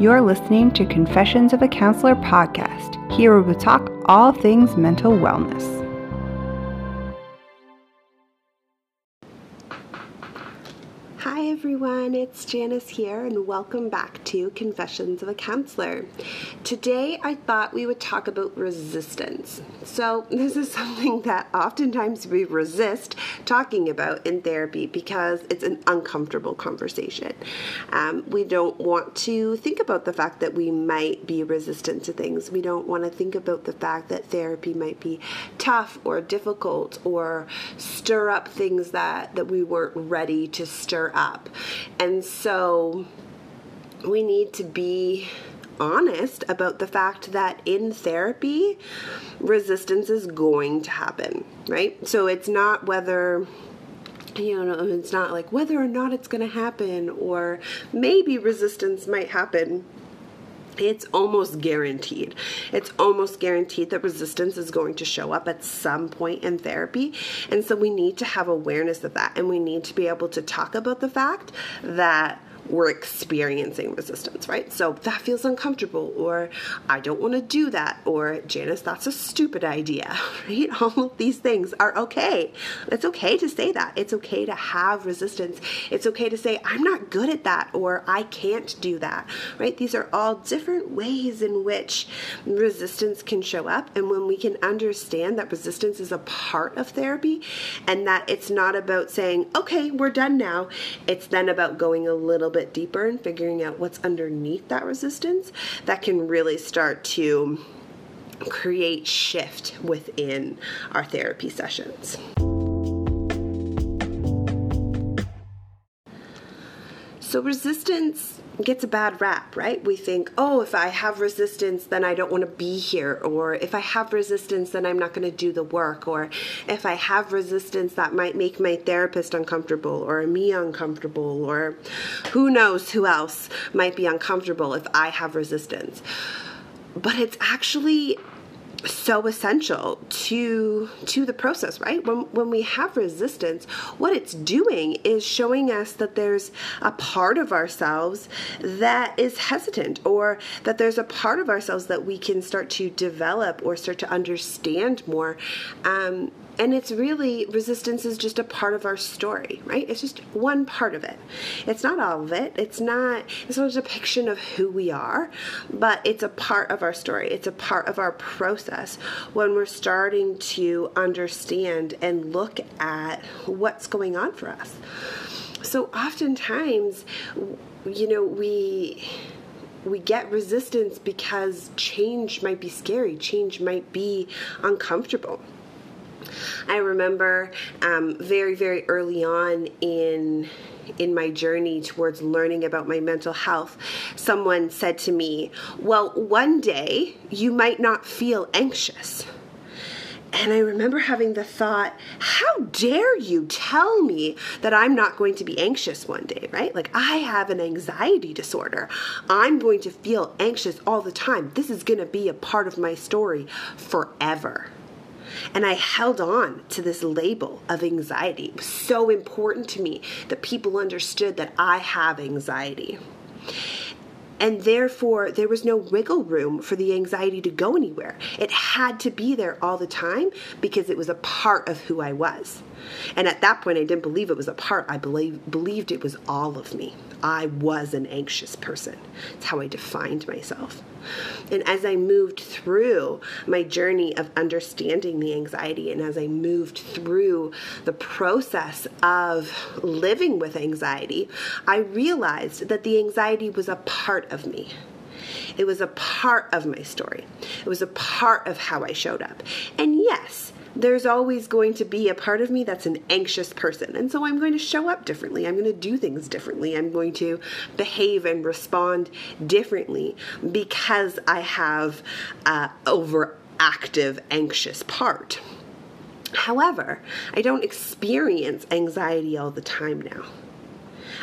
You're listening to Confessions of a Counselor podcast. Here we will talk all things mental wellness. Everyone, it's Janice here, and welcome back to Confessions of a Counselor. Today I thought we would talk about resistance. So, this is something that oftentimes we resist talking about in therapy because it's an uncomfortable conversation. Um, we don't want to think about the fact that we might be resistant to things. We don't want to think about the fact that therapy might be tough or difficult or stir up things that, that we weren't ready to stir up. And so we need to be honest about the fact that in therapy, resistance is going to happen, right? So it's not whether you know, it's not like whether or not it's going to happen or maybe resistance might happen it's almost guaranteed. It's almost guaranteed that resistance is going to show up at some point in therapy. And so we need to have awareness of that and we need to be able to talk about the fact that we're experiencing resistance, right? So that feels uncomfortable, or I don't want to do that, or Janice, that's a stupid idea, right? All of these things are okay. It's okay to say that. It's okay to have resistance. It's okay to say, I'm not good at that, or I can't do that, right? These are all different ways in which resistance can show up. And when we can understand that resistance is a part of therapy and that it's not about saying, okay, we're done now, it's then about going a little bit deeper and figuring out what's underneath that resistance, that can really start to create shift within our therapy sessions. So, resistance gets a bad rap, right? We think, oh, if I have resistance, then I don't want to be here. Or if I have resistance, then I'm not going to do the work. Or if I have resistance, that might make my therapist uncomfortable or me uncomfortable. Or who knows who else might be uncomfortable if I have resistance. But it's actually so essential to to the process right? When when we have resistance what it's doing is showing us that there's a part of ourselves that is hesitant or that there's a part of ourselves that we can start to develop or start to understand more. Um, and it's really resistance is just a part of our story right? It's just one part of it. It's not all of it. It's not it's not a depiction of who we are but it's a part of our story. It's a part of our process when we're starting to understand and look at what's going on for us. So oftentimes you know we we get resistance because change might be scary change might be uncomfortable I remember um, very, very early on in in my journey towards learning about my mental health, someone said to me, Well, one day you might not feel anxious. And I remember having the thought, how dare you tell me that I'm not going to be anxious one day, right? Like, I have an anxiety disorder. I'm going to feel anxious all the time. This is going to be a part of my story forever. And I held on to this label of anxiety. It was so important to me that people understood that I have anxiety. And therefore, there was no wiggle room for the anxiety to go anywhere. It had to be there all the time because it was a part of who I was. And at that point, I didn't believe it was a part. I believe, believed it was all of me. I was an anxious person. It's how I defined myself. And as I moved through my journey of understanding the anxiety, and as I moved through the process of living with anxiety, I realized that the anxiety was a part of me. It was a part of my story. It was a part of how I showed up. And yes, there's always going to be a part of me that's an anxious person. And so I'm going to show up differently. I'm going to do things differently. I'm going to behave and respond differently because I have an overactive, anxious part. However, I don't experience anxiety all the time now.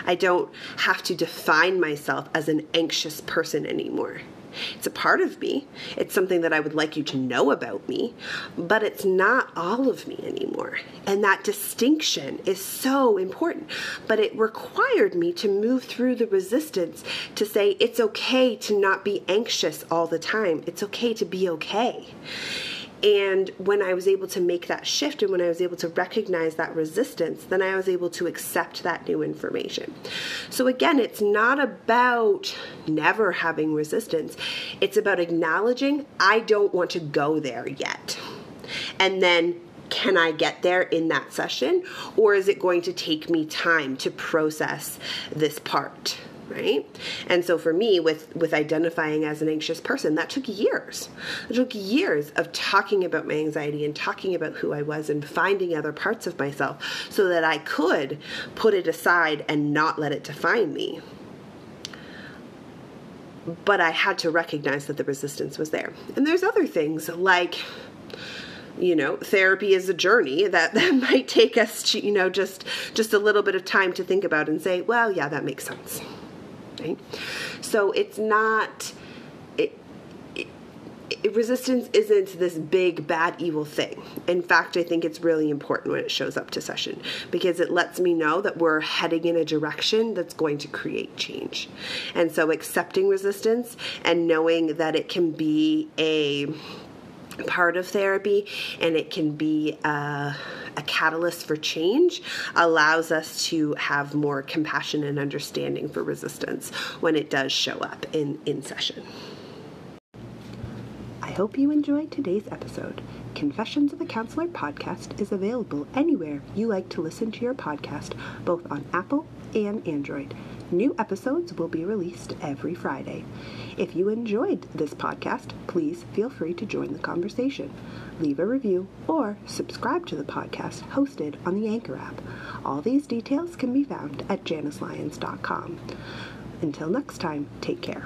I don't have to define myself as an anxious person anymore. It's a part of me. It's something that I would like you to know about me, but it's not all of me anymore. And that distinction is so important. But it required me to move through the resistance to say it's okay to not be anxious all the time. It's okay to be okay. And when I was able to make that shift and when I was able to recognize that resistance, then I was able to accept that new information. So, again, it's not about never having resistance, it's about acknowledging I don't want to go there yet. And then can I get there in that session? Or is it going to take me time to process this part? Right? And so for me with with identifying as an anxious person that took years. It took years of talking about my anxiety and talking about who i was and finding other parts of myself so that i could put it aside and not let it define me. But i had to recognize that the resistance was there. And there's other things like you know therapy is a journey that that might take us to you know just just a little bit of time to think about and say well yeah that makes sense So it's not. It, resistance isn't this big bad evil thing. In fact, I think it's really important when it shows up to session because it lets me know that we're heading in a direction that's going to create change. And so accepting resistance and knowing that it can be a part of therapy and it can be a, a, catalyst for change allows us to have more compassion and understanding for resistance when it does show up in, in session. I hope you enjoyed today's episode. Confessions of a Counselor podcast is available anywhere you like to listen to your podcast, both on Apple and Android. New episodes will be released every Friday. If you enjoyed this podcast, please feel free to join the conversation. Leave a review or subscribe to the podcast hosted on the Anchor app. All these details can be found at janislyons.com. Until next time, take care.